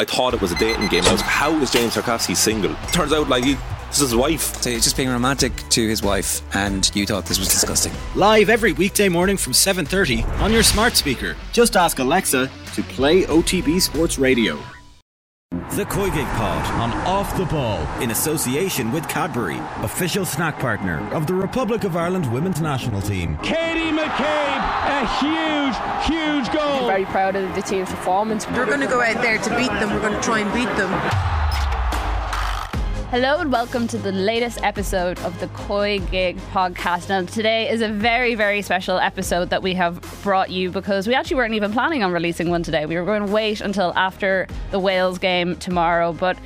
I thought it was a dating game. I was, how is James Tarkowski single? Turns out, like, he, this is his wife. So he's just being romantic to his wife, and you thought this was disgusting. Live every weekday morning from 7.30 on your smart speaker. Just ask Alexa to play OTB Sports Radio. The COYGIG Pod on Off the Ball in association with Cadbury, official snack partner of the Republic of Ireland women's national team. Katie McCabe, a huge, huge goal. Very proud of the team's performance. We're going to go out there to beat them. We're going to try and beat them. Hello and welcome to the latest episode of the COYGIG podcast. Now, today is a very, very special episode that we have brought you because we actually weren't even planning on releasing one today. We were going to wait until after the Wales game tomorrow, but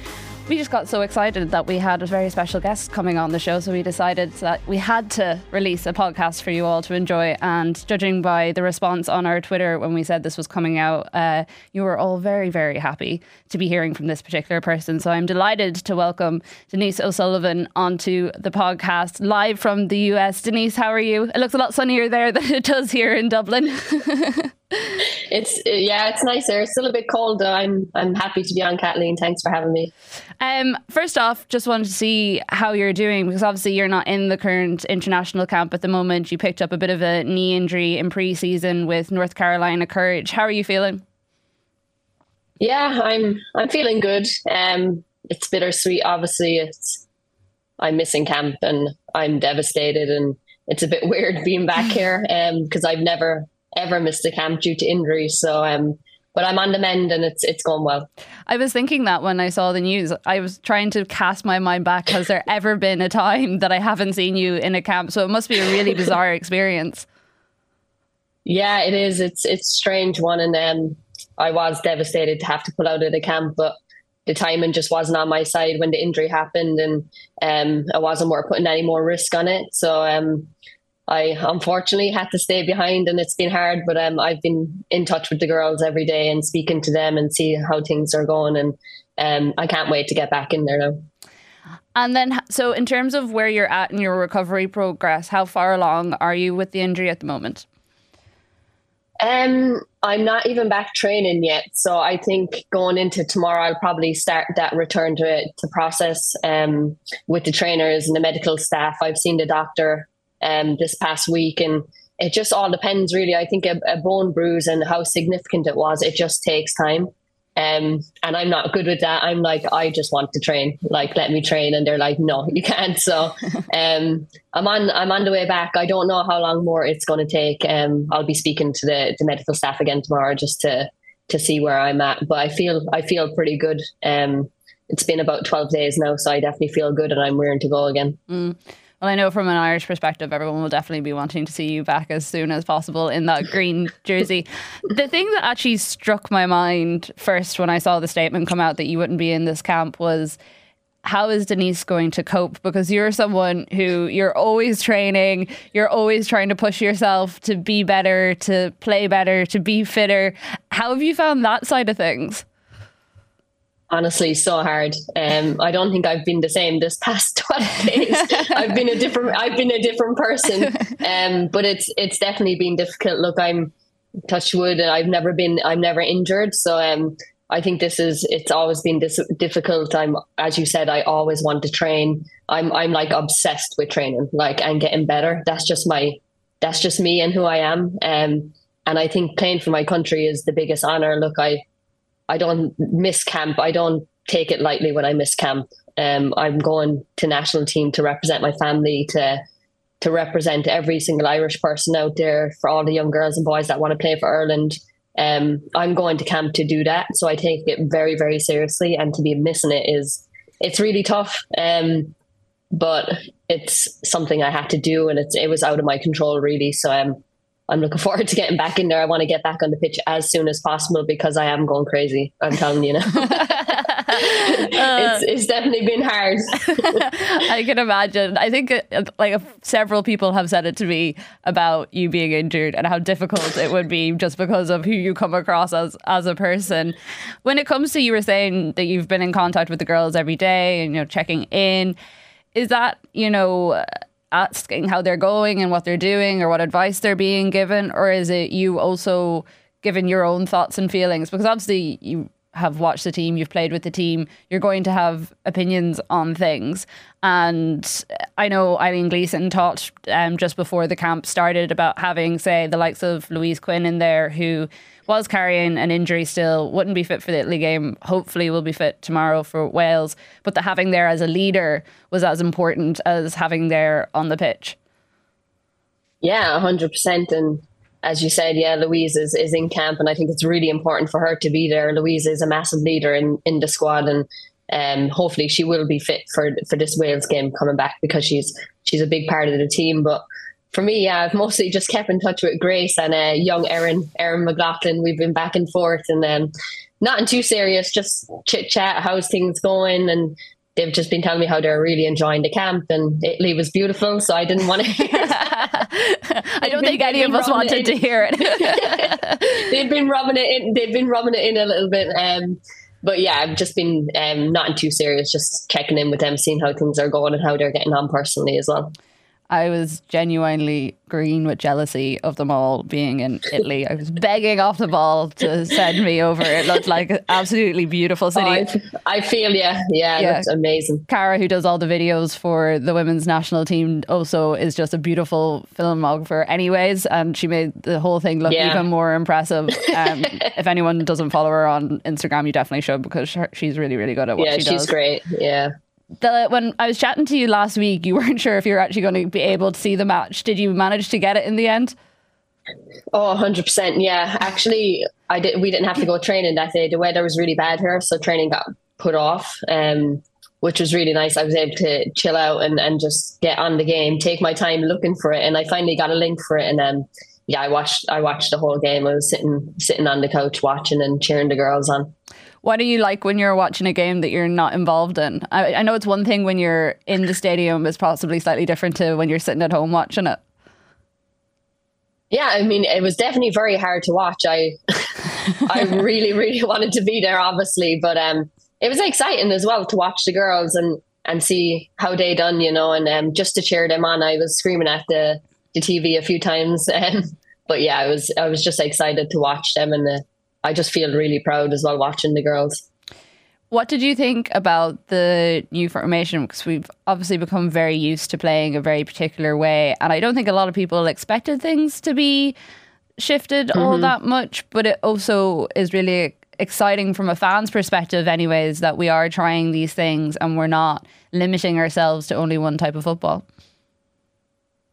we just got so excited that we had a very special guest coming on the show, so we decided that we had to release a podcast for you all to enjoy. And judging by the response on our Twitter when we said this was coming out, uh, you were all very, very happy to be hearing from this particular person. So I'm delighted to welcome Denise O'Sullivan onto the podcast live from the US. Denise, how are you? It looks a lot sunnier there than it does here in Dublin. it's yeah, it's nicer. It's still a bit cold though. I'm I'm happy to be on, Kathleen. Thanks for having me. Um, first off, just wanted to see how you're doing because obviously you're not in the current international camp at the moment. You picked up a bit of a knee injury in pre-season with North Carolina Courage. How are you feeling? Yeah, I'm I'm feeling good. Um, it's bittersweet. Obviously, it's I'm missing camp and I'm devastated, and it's a bit weird being back here because um, I've never ever missed a camp due to injury. So um, but I'm on the mend and it's it's going well. I was thinking that when I saw the news, I was trying to cast my mind back. Has there ever been a time that I haven't seen you in a camp? So it must be a really bizarre experience. Yeah, it is. It's it's strange one, and um, I was devastated to have to pull out of the camp, but the timing just wasn't on my side when the injury happened, and um, I wasn't more putting any more risk on it. So um, I unfortunately had to stay behind and it's been hard, but um, I've been in touch with the girls every day and speaking to them and see how things are going. And um, I can't wait to get back in there now. And then, so in terms of where you're at in your recovery progress, how far along are you with the injury at the moment? Um, I'm not even back training yet, so I think going into tomorrow, I'll probably start that return to it to process um, with the trainers and the medical staff. I've seen the doctor um, this past week. And it just all depends, really. I think a, a, bone bruise and how significant it was, it just takes time. Um, and I'm not good with that. I'm like, I just want to train. Like, let me train. And they're like, no, you can't. So um, I'm on I'm on the way back. I don't know how long more it's going to take. Um, I'll be speaking to the, the medical staff again tomorrow just to to see where I'm at. But I feel I feel pretty good. Um, it's been about 12 days now, so I definitely feel good and I'm ready to go again. Mm. Well, I know from an Irish perspective, everyone will definitely be wanting to see you back as soon as possible in that green jersey. the thing that actually struck my mind first when I saw the statement come out that you wouldn't be in this camp was how is Denise going to cope? Because you're someone who you're always training, you're always trying to push yourself to be better, to play better, to be fitter. How have you found that side of things? Honestly so hard. Um, I don't think I've been the same this past 12 days. I've been a different I've been a different person. Um, but it's it's definitely been difficult. Look, I'm touch wood and I've never been I'm never injured. So um, I think this is it's always been this difficult. I'm as you said, I always want to train. I'm I'm like obsessed with training, like and getting better. That's just my that's just me and who I am. Um, and I think playing for my country is the biggest honor. Look, I I don't miss camp. I don't take it lightly when I miss camp. Um, I'm going to national team to represent my family, to to represent every single Irish person out there, for all the young girls and boys that want to play for Ireland. Um, I'm going to camp to do that, so I take it very, very seriously. And to be missing it is it's really tough. Um, but it's something I had to do, and it's it was out of my control really. So um, I'm looking forward to getting back in there. I want to get back on the pitch as soon as possible because I am going crazy. I'm telling you now. it's, it's definitely been hard. I can imagine. I think uh, like several people have said it to me about you being injured and how difficult it would be just because of who you come across as as a person. When it comes to you were saying that you've been in contact with the girls every day and you know checking in, is that you know asking how they're going and what they're doing or what advice they're being given? Or is it you also giving your own thoughts and feelings? Because obviously you have watched the team, you've played with the team, you're going to have opinions on things. And I know Eileen Gleeson talked um, just before the camp started about having, say, the likes of Louise Quinn in there who was carrying an injury still, wouldn't be fit for the Italy game, hopefully will be fit tomorrow for Wales. But the having there as a leader was as important as having there on the pitch. Yeah, 100%. And as you said, yeah, Louise is, is in camp, and I think it's really important for her to be there. Louise is a massive leader in, in the squad, and um, hopefully she will be fit for for this Wales game coming back because she's she's a big part of the team. But for me, yeah, I've mostly just kept in touch with Grace and uh, young Erin Erin McLaughlin. We've been back and forth, and um, nothing too serious, just chit chat, how's things going, and they've just been telling me how they're really enjoying the camp and Italy was beautiful, so I didn't want to hear I don't think any of us wanted to hear it. they've been rubbing it in they've been rubbing it in a little bit. Um, but yeah, I've just been um, not in too serious, just checking in with them, seeing how things are going and how they're getting on personally as well. I was genuinely green with jealousy of them all being in Italy. I was begging off the ball to send me over. It looked like an absolutely beautiful city. Oh, I, I, feel yeah, yeah, yeah. It's amazing. Cara, who does all the videos for the women's national team, also is just a beautiful filmographer, anyways, and she made the whole thing look yeah. even more impressive. Um, if anyone doesn't follow her on Instagram, you definitely should because she's really, really good at what yeah, she does. Yeah, she's great. Yeah the when I was chatting to you last week, you weren't sure if you were actually going to be able to see the match. Did you manage to get it in the end? Oh, 100%. Yeah. Actually, I did we didn't have to go training that day. The weather was really bad here, so training got put off. Um which was really nice. I was able to chill out and, and just get on the game, take my time looking for it, and I finally got a link for it. And then, yeah, I watched I watched the whole game. I was sitting sitting on the couch watching and cheering the girls on. What do you like when you're watching a game that you're not involved in? I, I know it's one thing when you're in the stadium, it's possibly slightly different to when you're sitting at home watching it. Yeah, I mean, it was definitely very hard to watch. I, I really, really wanted to be there, obviously, but um, it was exciting as well to watch the girls and and see how they done, you know, and um, just to cheer them on. I was screaming at the the TV a few times, um, but yeah, I was I was just excited to watch them and the I just feel really proud as well watching the girls. What did you think about the new formation? Because we've obviously become very used to playing a very particular way, and I don't think a lot of people expected things to be shifted mm-hmm. all that much. But it also is really exciting from a fan's perspective, anyways, that we are trying these things and we're not limiting ourselves to only one type of football.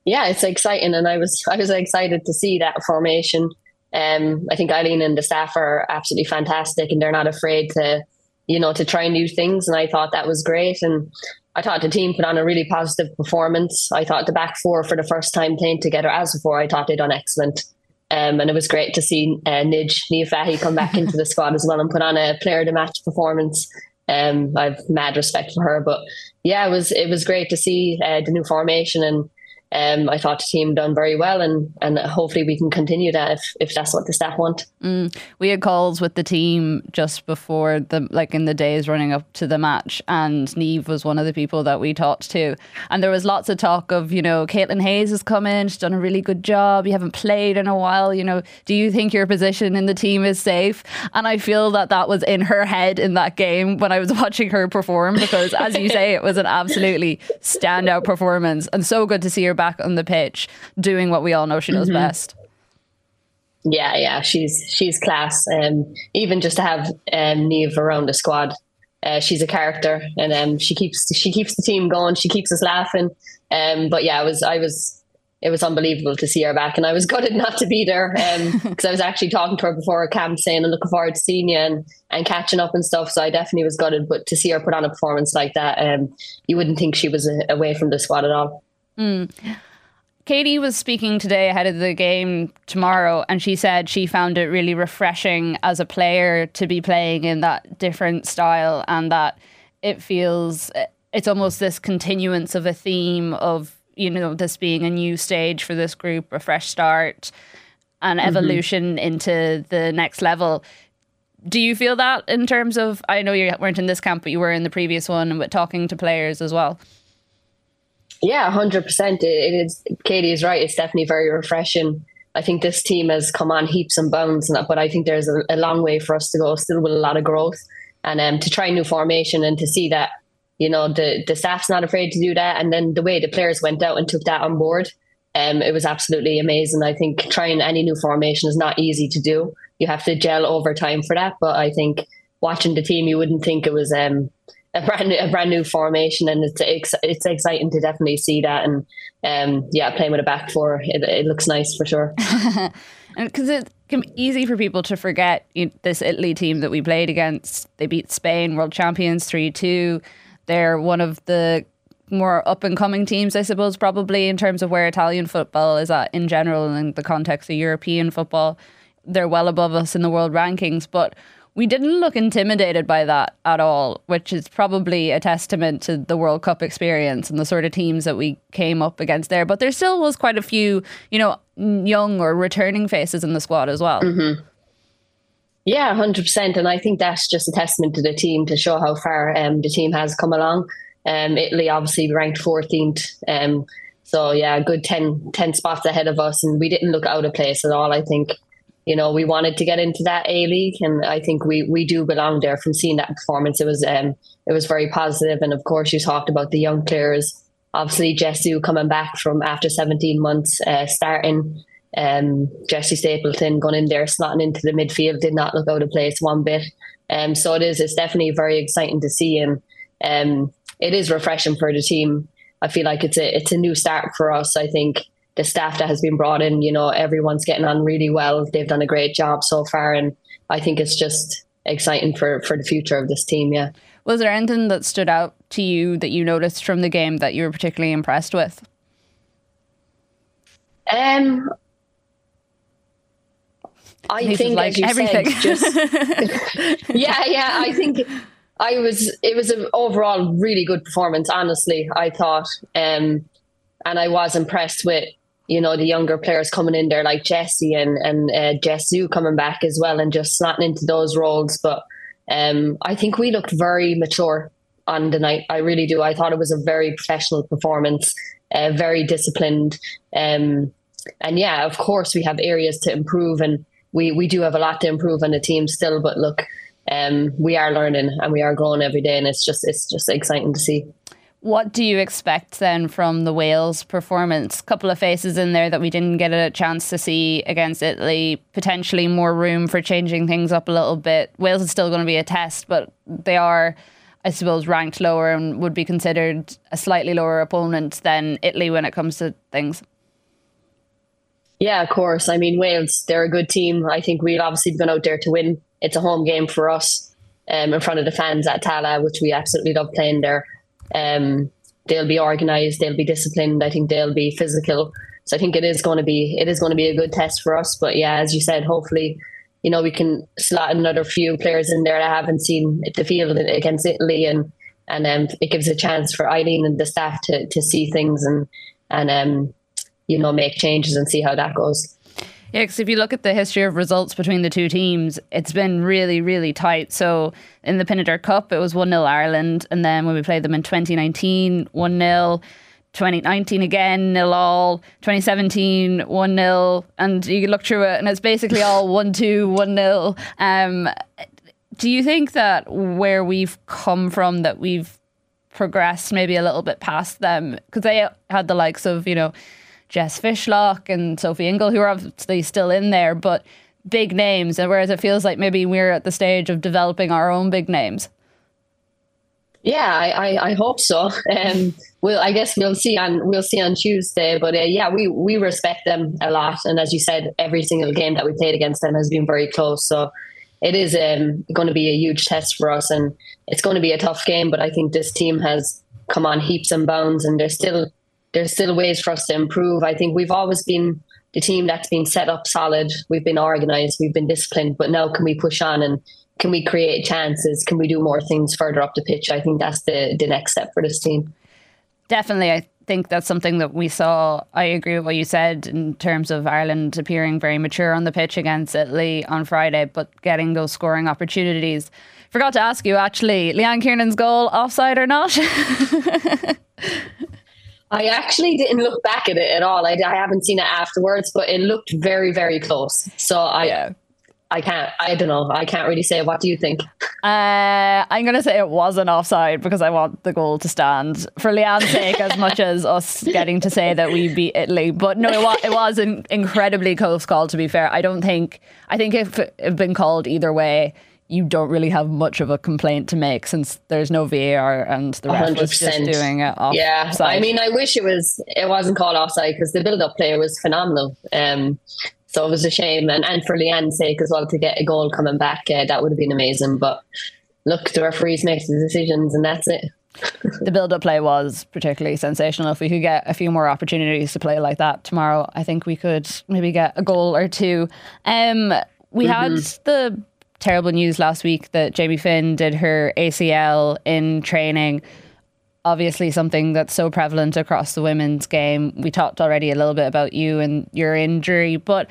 Yeah, it's exciting, and I was I was excited to see that formation. Um, I think Eileen and the staff are absolutely fantastic, and they're not afraid to, you know, to try new things. And I thought that was great. And I thought the team put on a really positive performance. I thought the back four for the first time playing together as before, I thought they'd done excellent. Um, and it was great to see uh, Nij Niamh Fahey come back into the squad as well and put on a player of the match performance. Um, I've mad respect for her, but yeah, it was it was great to see uh, the new formation and um, I thought the team done very well, and and hopefully we can continue that if, if that's what the staff want. Mm. We had calls with the team just before the like in the days running up to the match, and Niamh was one of the people that we talked to, and there was lots of talk of you know Caitlin Hayes has come in, she's done a really good job. You haven't played in a while, you know. Do you think your position in the team is safe? And I feel that that was in her head in that game when I was watching her perform because, as you say, it was an absolutely standout performance, and so good to see her back on the pitch doing what we all know she does mm-hmm. best. Yeah, yeah, she's she's class. Um, even just to have um, Niamh around the squad, uh, she's a character, and um, she keeps she keeps the team going. She keeps us laughing. Um, but yeah, I was I was it was unbelievable to see her back, and I was gutted not to be there because um, I was actually talking to her before her camp, saying I'm looking forward to seeing you and, and catching up and stuff. So I definitely was gutted, but to see her put on a performance like that, um, you wouldn't think she was a, away from the squad at all. Mm. Katie was speaking today ahead of the game tomorrow, and she said she found it really refreshing as a player to be playing in that different style and that it feels it's almost this continuance of a theme of, you know, this being a new stage for this group, a fresh start, and mm-hmm. evolution into the next level. Do you feel that in terms of? I know you weren't in this camp, but you were in the previous one, but talking to players as well. Yeah, hundred percent. It is. Katie is right. It's definitely very refreshing. I think this team has come on heaps and bounds, and, but I think there's a, a long way for us to go, still with a lot of growth, and um, to try new formation and to see that you know the the staff's not afraid to do that, and then the way the players went out and took that on board, um, it was absolutely amazing. I think trying any new formation is not easy to do. You have to gel over time for that, but I think watching the team, you wouldn't think it was um, a brand new, a brand new formation, and it's it's exciting to definitely see that. And um, yeah, playing with a back four, it, it looks nice for sure. and because it can be easy for people to forget you know, this Italy team that we played against. They beat Spain, world champions, three two. They're one of the more up and coming teams, I suppose, probably in terms of where Italian football is at in general and in the context of European football. They're well above us in the world rankings, but we didn't look intimidated by that at all, which is probably a testament to the World Cup experience and the sort of teams that we came up against there. But there still was quite a few, you know, young or returning faces in the squad as well. Mm-hmm. Yeah, hundred percent, and I think that's just a testament to the team to show how far um, the team has come along. Um, Italy obviously ranked 14th, um, so yeah, good 10, 10 spots ahead of us, and we didn't look out of place at all. I think you know, we wanted to get into that A League, and I think we we do belong there. From seeing that performance, it was um it was very positive. and of course, you talked about the young players. Obviously, Jessu coming back from after 17 months, uh, starting. Um, Jessie Stapleton going in there, slotting into the midfield, did not look out of place one bit. Um, so it is. It's definitely very exciting to see, and um, it is refreshing for the team. I feel like it's a it's a new start for us. I think the staff that has been brought in, you know, everyone's getting on really well. They've done a great job so far, and I think it's just exciting for for the future of this team. Yeah. Was there anything that stood out to you that you noticed from the game that you were particularly impressed with? Um, I think like everything. Said, just, yeah, yeah. I think I was. It was an overall really good performance. Honestly, I thought, um, and I was impressed with you know, the younger players coming in there like Jessie and and uh, coming back as well and just slotting into those roles. But um, I think we looked very mature on the night. I really do. I thought it was a very professional performance, uh, very disciplined. Um, and yeah, of course, we have areas to improve, and we we do have a lot to improve on the team still. But look, um, we are learning and we are growing every day, and it's just it's just exciting to see. What do you expect then from the Wales performance? Couple of faces in there that we didn't get a chance to see against Italy. Potentially more room for changing things up a little bit. Wales is still going to be a test, but they are, I suppose, ranked lower and would be considered a slightly lower opponent than Italy when it comes to things. Yeah, of course. I mean, Wales, they're a good team. I think we've obviously going out there to win. It's a home game for us um, in front of the fans at Tallaght, which we absolutely love playing there. Um, they'll be organised, they'll be disciplined. I think they'll be physical. So I think it is going to be it is going to be a good test for us. But yeah, as you said, hopefully, you know, we can slot another few players in there that haven't seen the field against Italy, and and um, it gives a chance for Eileen and the staff to to see things and and um, you know make changes and see how that goes. Yeah, because if you look at the history of results between the two teams, it's been really, really tight. So in the Pinatar Cup, it was 1 0 Ireland. And then when we played them in 2019, 1 0. 2019 again, nil all. 2017, 1 0. And you look through it, and it's basically all 1 2, 1 0. Um, do you think that where we've come from, that we've progressed maybe a little bit past them? Because they had the likes of, you know, Jess Fishlock and Sophie Ingle, who are obviously still in there, but big names. And whereas it feels like maybe we're at the stage of developing our own big names. Yeah, I, I, I hope so. Um, well, I guess we'll see on we'll see on Tuesday. But uh, yeah, we we respect them a lot, and as you said, every single game that we played against them has been very close. So it is um, going to be a huge test for us, and it's going to be a tough game. But I think this team has come on heaps and bounds, and they're still there's still ways for us to improve. I think we've always been the team that's been set up solid. We've been organized, we've been disciplined, but now can we push on and can we create chances? Can we do more things further up the pitch? I think that's the the next step for this team. Definitely, I think that's something that we saw. I agree with what you said in terms of Ireland appearing very mature on the pitch against Italy on Friday, but getting those scoring opportunities. Forgot to ask you actually, Leanne Kiernan's goal offside or not? I actually didn't look back at it at all. I, I haven't seen it afterwards, but it looked very, very close. So I, yeah. I can't. I don't know. I can't really say. What do you think? Uh, I'm going to say it wasn't offside because I want the goal to stand for Leanne's sake, as much as us getting to say that we beat Italy. But no, it was, it was an incredibly close call. To be fair, I don't think. I think if it had been called either way, you don't really have much of a complaint to make since there's no VAR and the ref 100%. was just doing it off. Yeah, I mean, I wish it was. It wasn't called offside because the build-up play was phenomenal. Um, so it was a shame, and, and for Leanne's sake as well to get a goal coming back, uh, that would have been amazing. But look, the referees make the decisions, and that's it. the build-up play was particularly sensational. If we could get a few more opportunities to play like that tomorrow, I think we could maybe get a goal or two. Um, we mm-hmm. had the terrible news last week that Jamie Finn did her ACL in training obviously something that's so prevalent across the women's game. We talked already a little bit about you and your injury, but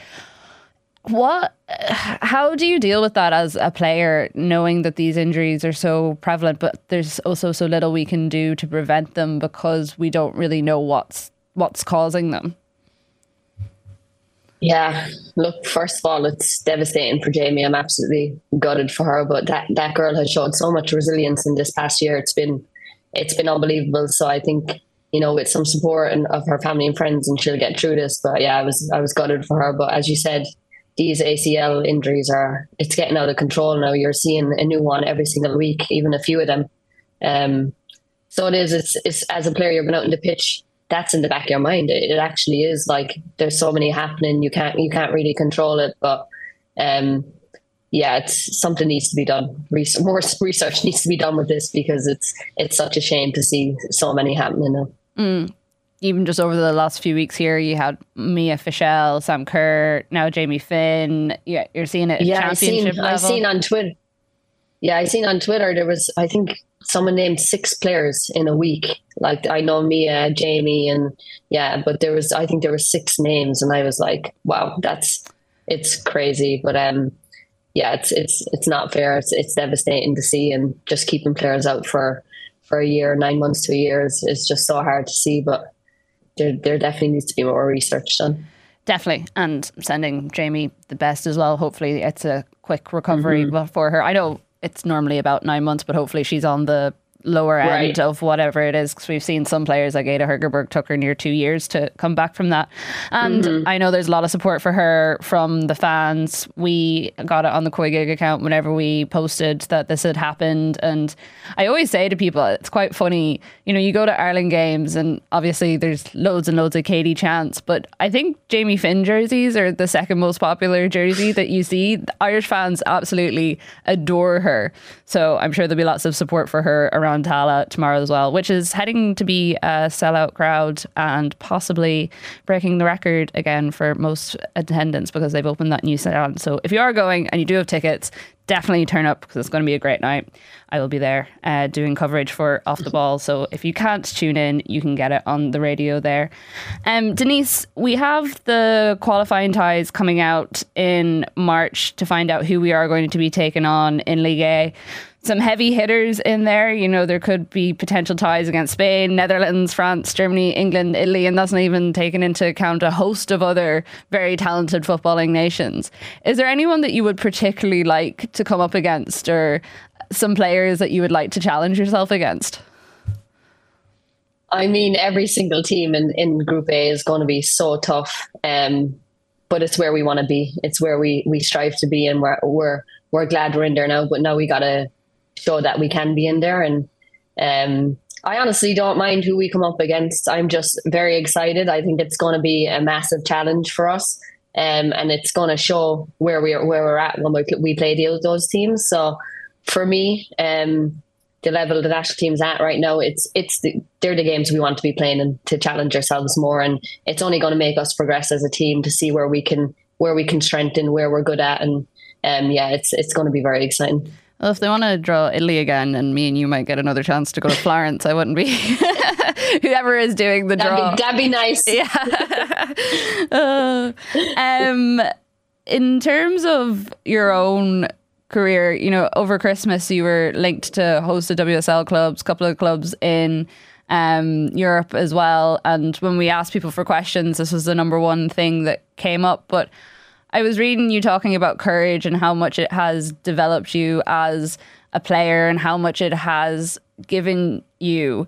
what how do you deal with that as a player knowing that these injuries are so prevalent but there's also so little we can do to prevent them because we don't really know what's what's causing them yeah look first of all it's devastating for jamie i'm absolutely gutted for her but that that girl has showed so much resilience in this past year it's been it's been unbelievable. So I think you know with some support and of her family and friends, and she'll get through this. But yeah, I was I was gutted for her. But as you said, these ACL injuries are it's getting out of control now. You're seeing a new one every single week, even a few of them. Um, so it is. It's, it's as a player, you're going out in the pitch. That's in the back of your mind. It, it actually is like there's so many happening. You can't you can't really control it. But um, yeah, it's something needs to be done. More research needs to be done with this because it's it's such a shame to see so many happening now. Mm. Even just over the last few weeks here, you had Mia Fishel, Sam Kerr, now Jamie Finn. Yeah, you're seeing it. Yeah, I've seen. I seen on Twitter. Yeah, I seen on Twitter there was I think someone named six players in a week. Like I know Mia, Jamie, and yeah, but there was I think there were six names, and I was like, wow, that's it's crazy. But um, yeah, it's it's it's not fair. It's it's devastating to see, and just keeping players out for for a year, nine months to a year is, is just so hard to see. But there there definitely needs to be more research done. Definitely, and sending Jamie the best as well. Hopefully, it's a quick recovery mm-hmm. for her. I know it's normally about nine months, but hopefully she's on the lower end right. of whatever it is because we've seen some players like Ada Hegerberg took her near two years to come back from that. And mm-hmm. I know there's a lot of support for her from the fans. We got it on the COYGIG account whenever we posted that this had happened. And I always say to people it's quite funny you know you go to Ireland games and obviously there's loads and loads of Katie Chance but I think Jamie Finn jerseys are the second most popular jersey that you see. Irish fans absolutely adore her. So I'm sure there'll be lots of support for her around around Tallaght tomorrow as well, which is heading to be a sellout crowd and possibly breaking the record again for most attendance because they've opened that new stand. So if you are going and you do have tickets, definitely turn up because it's going to be a great night. I will be there uh, doing coverage for Off the Ball. So if you can't tune in, you can get it on the radio there. Um, Denise, we have the qualifying ties coming out in March to find out who we are going to be taking on in League A some heavy hitters in there. You know, there could be potential ties against Spain, Netherlands, France, Germany, England, Italy, and that's not even taken into account a host of other very talented footballing nations. Is there anyone that you would particularly like to come up against, or some players that you would like to challenge yourself against? I mean, every single team in, in Group A is going to be so tough. Um, but it's where we want to be. It's where we, we strive to be, and we're, we're we're glad we're in there now. But now we got to show that we can be in there. And um, I honestly don't mind who we come up against. I'm just very excited. I think it's going to be a massive challenge for us. Um, and it's going to show where we're where we're at when we, we play those, those teams. So for me, um, the level the national team's at right now, it's it's the, they're the games we want to be playing and to challenge ourselves more. And it's only going to make us progress as a team to see where we can where we can strengthen, where we're good at, and um, yeah, it's it's going to be very exciting. Well, if they want to draw Italy again, and me and you might get another chance to go to Florence, I wouldn't be. Whoever is doing the draw, that'd be, that'd be nice. Yeah. uh, um, in terms of your own career, you know, over Christmas you were linked to host of WSL clubs, a couple of clubs in um, Europe as well. And when we asked people for questions, this was the number one thing that came up. But I was reading you talking about courage and how much it has developed you as a player and how much it has given you.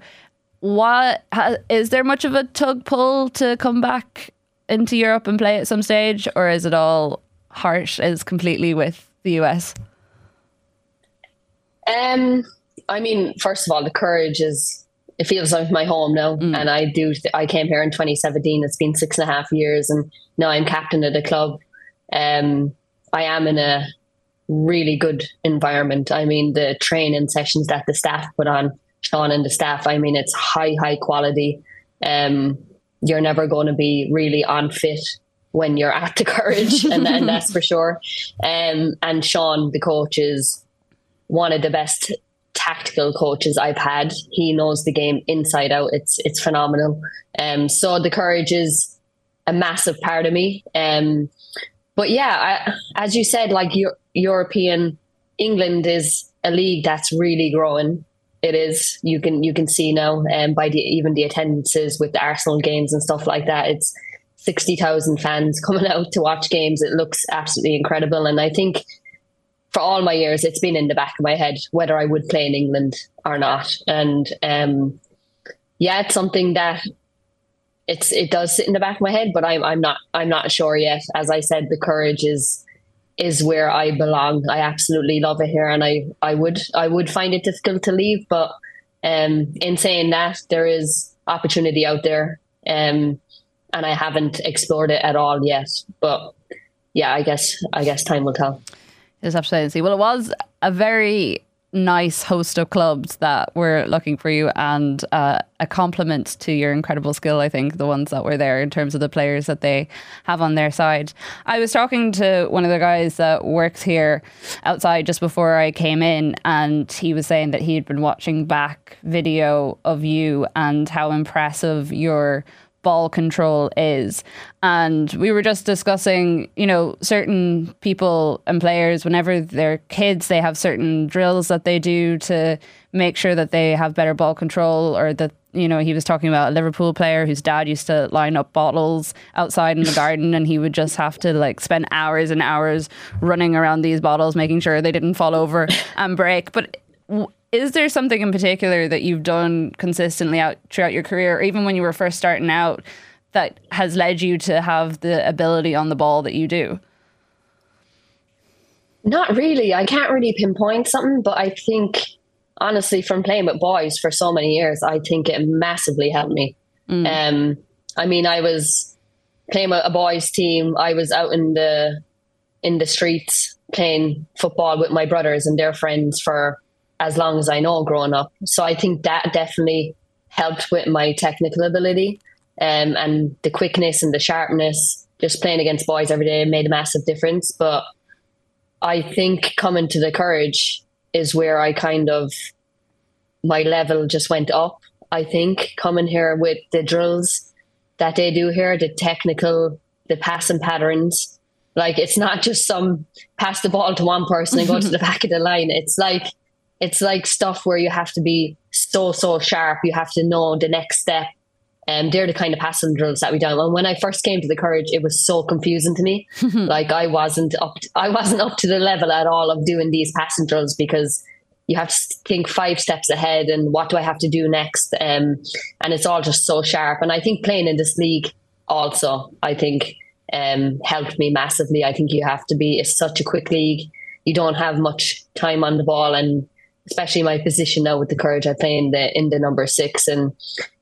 What is there much of a tug pull to come back into Europe and play at some stage, or is it all heart is completely with the US? Um, I mean, first of all, the courage is it feels like my home now, mm. and I do. I came here in 2017. It's been six and a half years, and now I'm captain of the club. Um, I am in a really good environment. I mean, the training sessions that the staff put on, Sean and the staff. I mean, it's high, high quality. Um, you're never going to be really unfit when you're at the courage, and, and that's for sure. Um, and Sean, the coach, is one of the best tactical coaches I've had. He knows the game inside out. It's it's phenomenal. Um, so the courage is a massive part of me. Um, but yeah, I, as you said, like European England is a league that's really growing. It is. You can you can see now, um, by the even the attendances with the Arsenal games and stuff like that. It's sixty thousand fans coming out to watch games. It looks absolutely incredible, and I think for all my years, it's been in the back of my head whether I would play in England or not. And um, yeah, it's something that it's it does sit in the back of my head, but I'm I'm not I'm not sure yet. As I said, the courage is is where I belong. I absolutely love it here, and I I would I would find it difficult to leave. But um, in saying that, there is opportunity out there, um, and I haven't explored it at all yet. But yeah, I guess I guess time will tell. To see. Well, it was a very nice host of clubs that were looking for you and uh, a compliment to your incredible skill i think the ones that were there in terms of the players that they have on their side. I was talking to one of the guys that works here outside just before i came in and he was saying that he'd been watching back video of you and how impressive your ball control is. And we were just discussing, you know, certain people and players, whenever they're kids, they have certain drills that they do to make sure that they have better ball control or that you know, he was talking about a Liverpool player whose dad used to line up bottles outside in the garden and he would just have to like spend hours and hours running around these bottles, making sure they didn't fall over and break. But is there something in particular that you've done consistently out throughout your career, or even when you were first starting out, that has led you to have the ability on the ball that you do? Not really. I can't really pinpoint something, but I think honestly, from playing with boys for so many years, I think it massively helped me. Mm. Um, I mean, I was playing with a boys' team. I was out in the in the streets playing football with my brothers and their friends for as long as I know growing up. So I think that definitely helped with my technical ability um, and the quickness and the sharpness. Just playing against boys every day made a massive difference. But I think coming to the courage is where I kind of my level just went up. I think coming here with the drills that they do here, the technical, the passing patterns. Like it's not just some pass the ball to one person and go to the back of the line. It's like it's like stuff where you have to be so so sharp. You have to know the next step. And um, they're the kind of passing drills that we do. And when I first came to the courage, it was so confusing to me. like I wasn't up, to, I wasn't up to the level at all of doing these passing drills because you have to think five steps ahead and what do I have to do next? Um, and it's all just so sharp. And I think playing in this league also, I think, um, helped me massively. I think you have to be, it's such a quick league. You don't have much time on the ball and especially my position now with the courage I play in the in the number six and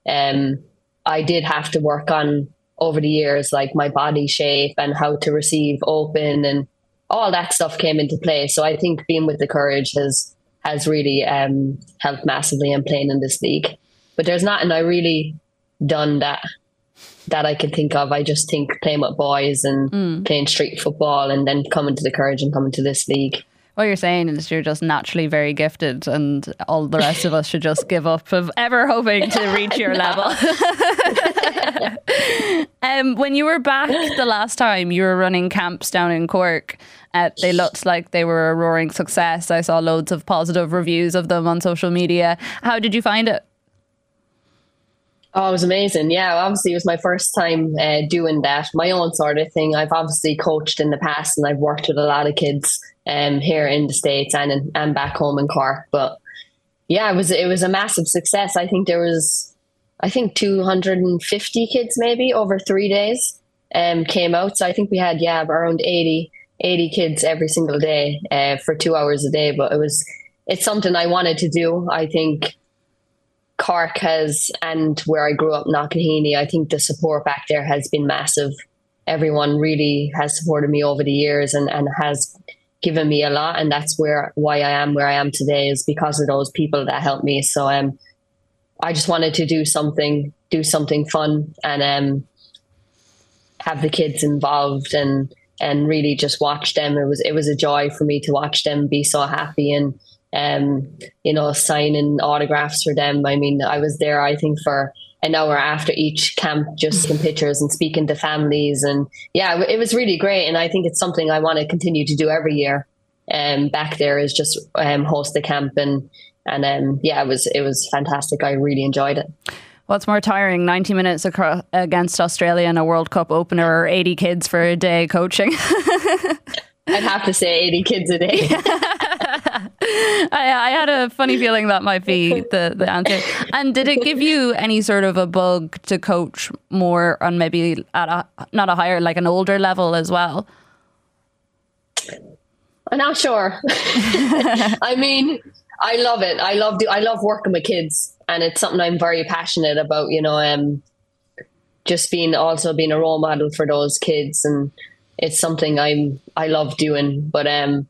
um I did have to work on over the years like my body shape and how to receive open and all that stuff came into play so I think being with the courage has has really um helped massively in playing in this league but there's nothing I really done that that I can think of. I just think playing with boys and mm. playing street football and then coming to the courage and coming to this league what you're saying is you're just naturally very gifted, and all the rest of us should just give up of ever hoping to reach your level. um, when you were back the last time, you were running camps down in Cork. Uh, they looked like they were a roaring success. I saw loads of positive reviews of them on social media. How did you find it? Oh, it was amazing. Yeah, obviously, it was my first time uh, doing that, my own sort of thing. I've obviously coached in the past and I've worked with a lot of kids um, here in the States and, in, and back home in Cork. But yeah, it was, it was a massive success. I think there was, I think 250 kids maybe over three days um, came out. So I think we had, yeah, around 80, 80 kids every single day uh, for two hours a day. But it was, it's something I wanted to do. I think Cork has, and where I grew up, Knocknaheeny, I think the support back there has been massive. Everyone really has supported me over the years and, and has given me a lot. And that's where why I am where I am today is because of those people that helped me. So um, I just wanted to do something, do something fun and um, have the kids involved and and really just watch them. It was it was a joy for me to watch them be so happy and um, you know, signing autographs for them. I mean, I was there, I think, for an hour after each camp, just taking pictures and speaking to families. And yeah, it was really great. And I think it's something I want to continue to do every year. Um, back there is just um, host the camp and and um, yeah, it was it was fantastic. I really enjoyed it. What's more tiring, 90 minutes across, against Australia in a World Cup opener or 80 kids for a day coaching? I'd have to say 80 kids a day. I, I, had a funny feeling that might be the, the answer. And did it give you any sort of a bug to coach more on maybe at a not a higher, like an older level as well? I'm not sure. I mean, I love it. I love do I love working with kids, and it's something I'm very passionate about. You know, um, just being also being a role model for those kids, and it's something I'm I love doing. But um,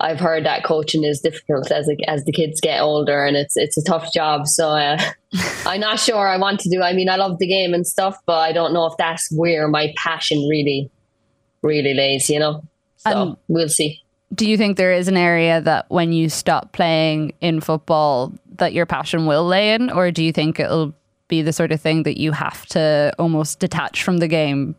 I've heard that coaching is difficult as as the kids get older, and it's it's a tough job. So uh, I'm not sure I want to do. I mean, I love the game and stuff, but I don't know if that's where my passion really, really lays. You know, so um, we'll see. Do you think there is an area that when you stop playing in football that your passion will lay in, or do you think it'll be the sort of thing that you have to almost detach from the game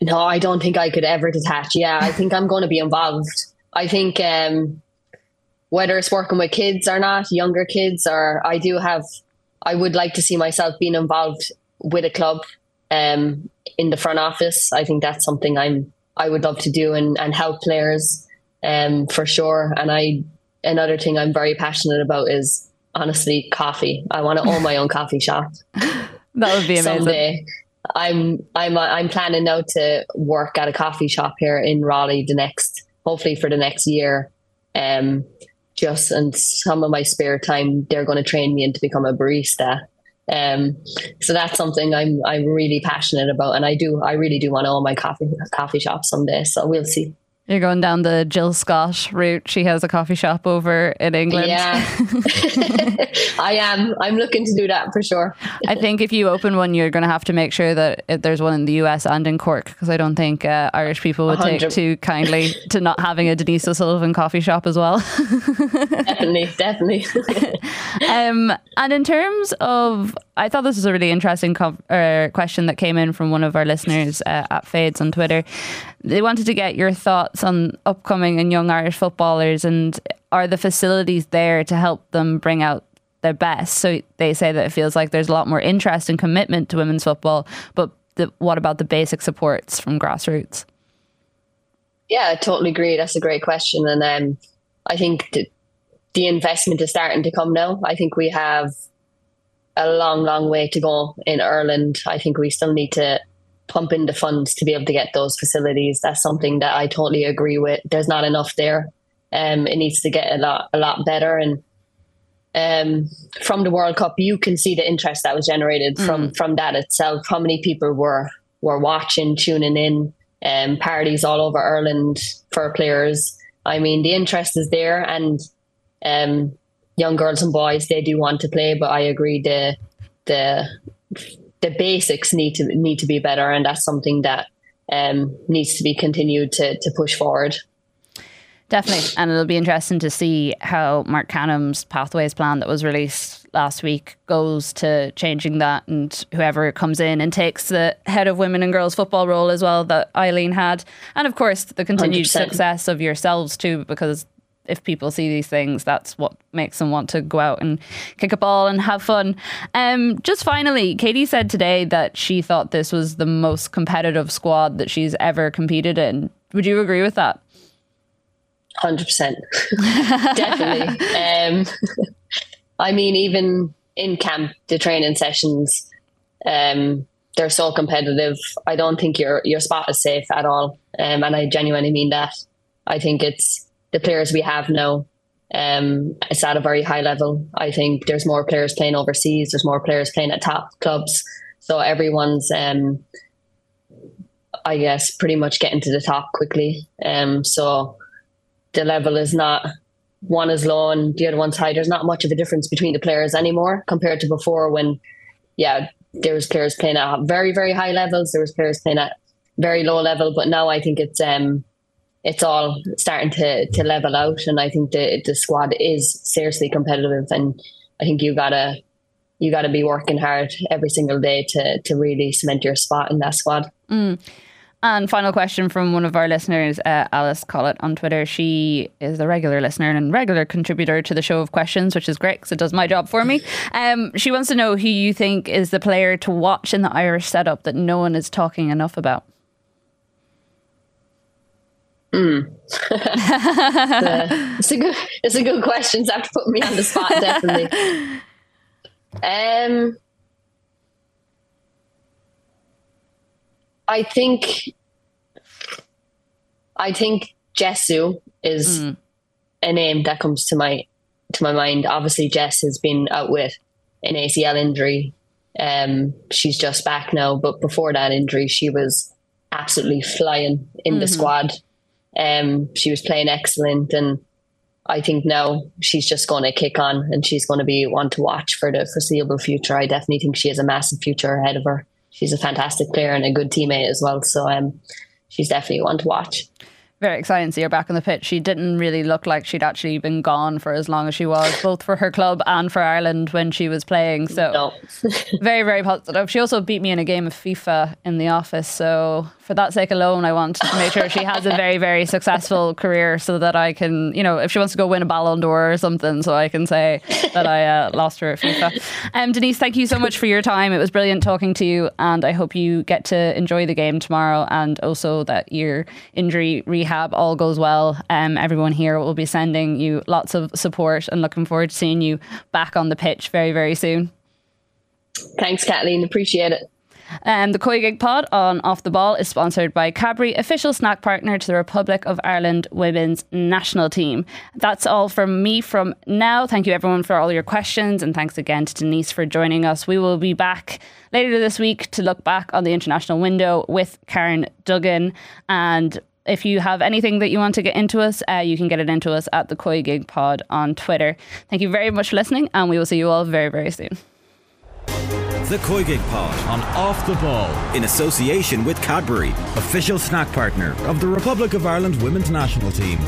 no, I don't think I could ever detach. Yeah, I think I'm going to be involved. I think um, whether it's working with kids or not, younger kids, or I do have, I would like to see myself being involved with a club um, in the front office. I think that's something I'm, I would love to do and, and help players um, for sure. And I, another thing I'm very passionate about is honestly coffee. I want to own my own coffee shop. That would be amazing. Someday. I'm I'm I'm planning now to work at a coffee shop here in Raleigh the next hopefully for the next year. Um, just and some of my spare time, they're going to train me in to become a barista. Um, so that's something I'm I'm really passionate about, and I do I really do want to own my coffee coffee shop someday. So we'll see. You're going down the Jill Scott route. She has a coffee shop over in England. Yeah, I am. I'm looking to do that for sure. I think if you open one, you're going to have to make sure that there's one in the US and in Cork because I don't think uh, Irish people would 100. take too kindly to not having a Denise O'Sullivan coffee shop as well. definitely, definitely. um, and in terms of, I thought this was a really interesting co- uh, question that came in from one of our listeners uh, at Fades on Twitter. They wanted to get your thoughts on upcoming and young Irish footballers and are the facilities there to help them bring out their best? So they say that it feels like there's a lot more interest and commitment to women's football, but the, what about the basic supports from grassroots? Yeah, I totally agree. That's a great question. And um, I think the, the investment is starting to come now. I think we have a long, long way to go in Ireland. I think we still need to pump in the funds to be able to get those facilities. That's something that I totally agree with. There's not enough there. Um, it needs to get a lot, a lot better. And um, from the World Cup, you can see the interest that was generated mm. from from that itself. How many people were were watching, tuning in, um, parties all over Ireland for players. I mean, the interest is there, and um, young girls and boys they do want to play. But I agree the the the basics need to need to be better, and that's something that um, needs to be continued to to push forward. Definitely, and it'll be interesting to see how Marc Canham's pathways plan that was released last week goes to changing that, and whoever comes in and takes the head of women and girls football role as well that Eileen had, and of course the continued 100%. success of yourselves too, because if people see these things, that's what makes them want to go out and kick a ball and have fun. Um, just finally, Katie said today that she thought this was the most competitive squad that she's ever competed in. Would you agree with that? Hundred percent, definitely. Um, I mean, even in camp, the training sessions, um, they're so competitive. I don't think your your spot is safe at all, um, and I genuinely mean that. I think it's the players we have now. Um, it's at a very high level. I think there's more players playing overseas. There's more players playing at top clubs. So everyone's, um, I guess, pretty much getting to the top quickly. Um, so the level is not one is low and the other one's high. There's not much of a difference between the players anymore compared to before when, yeah, there was players playing at very very high levels. There was players playing at very low level, but now I think it's um it's all starting to to level out, and I think the the squad is seriously competitive, and I think you gotta you gotta be working hard every single day to to really cement your spot in that squad. Mm. And final question from one of our listeners, uh, Alice Collett on Twitter. She is a regular listener and regular contributor to the show of questions, which is great because it does my job for me. Um, she wants to know who you think is the player to watch in the Irish setup that no one is talking enough about. Mm. it's, a good, it's a good question. So have to put me on the spot, definitely. Um, I think I think Jess Ziu is mm. a name that comes to my to my mind. Obviously, Jess has been out with an ACL injury. Um, she's just back now, but before that injury, she was absolutely flying in mm-hmm. the squad. Um, she was playing excellent, and I think now she's just going to kick on, and she's going to be one to watch for the foreseeable future. I definitely think she has a massive future ahead of her she's a fantastic player and a good teammate as well. So um, she's definitely one to watch very exciting to see her back on the pitch. She didn't really look like she'd actually been gone for as long as she was, both for her club and for Ireland when she was playing. So no. very, very positive. She also beat me in a game of FIFA in the office. So for that sake alone, I want to make sure she has a very, very successful career so that I can, you know, if she wants to go win a Ballon d'Or or something, so I can say that I uh, lost her at FIFA. Um, Denise, thank you so much for your time. It was brilliant talking to you, and I hope you get to enjoy the game tomorrow and also that your injury rehab all goes well. Um, everyone here will be sending you lots of support and looking forward to seeing you back on the pitch very, very soon. Thanks, Kathleen. Appreciate it. Um, the COYGIG Pod on Off the Ball is sponsored by Cadbury, official snack partner to the Republic of Ireland women's national team. That's all from me from now. Thank you everyone for all your questions, and thanks again to Denise for joining us. We will be back later this week to look back on the international window with Karen Duggan and if you have anything that you want to get into us, uh, you can get it into us at the COYGIG Pod on Twitter. Thank you very much for listening, and we will see you all very, very soon. The COYGIG Pod on Off the Ball in association with Cadbury, official snack partner of the Republic of Ireland women's national team.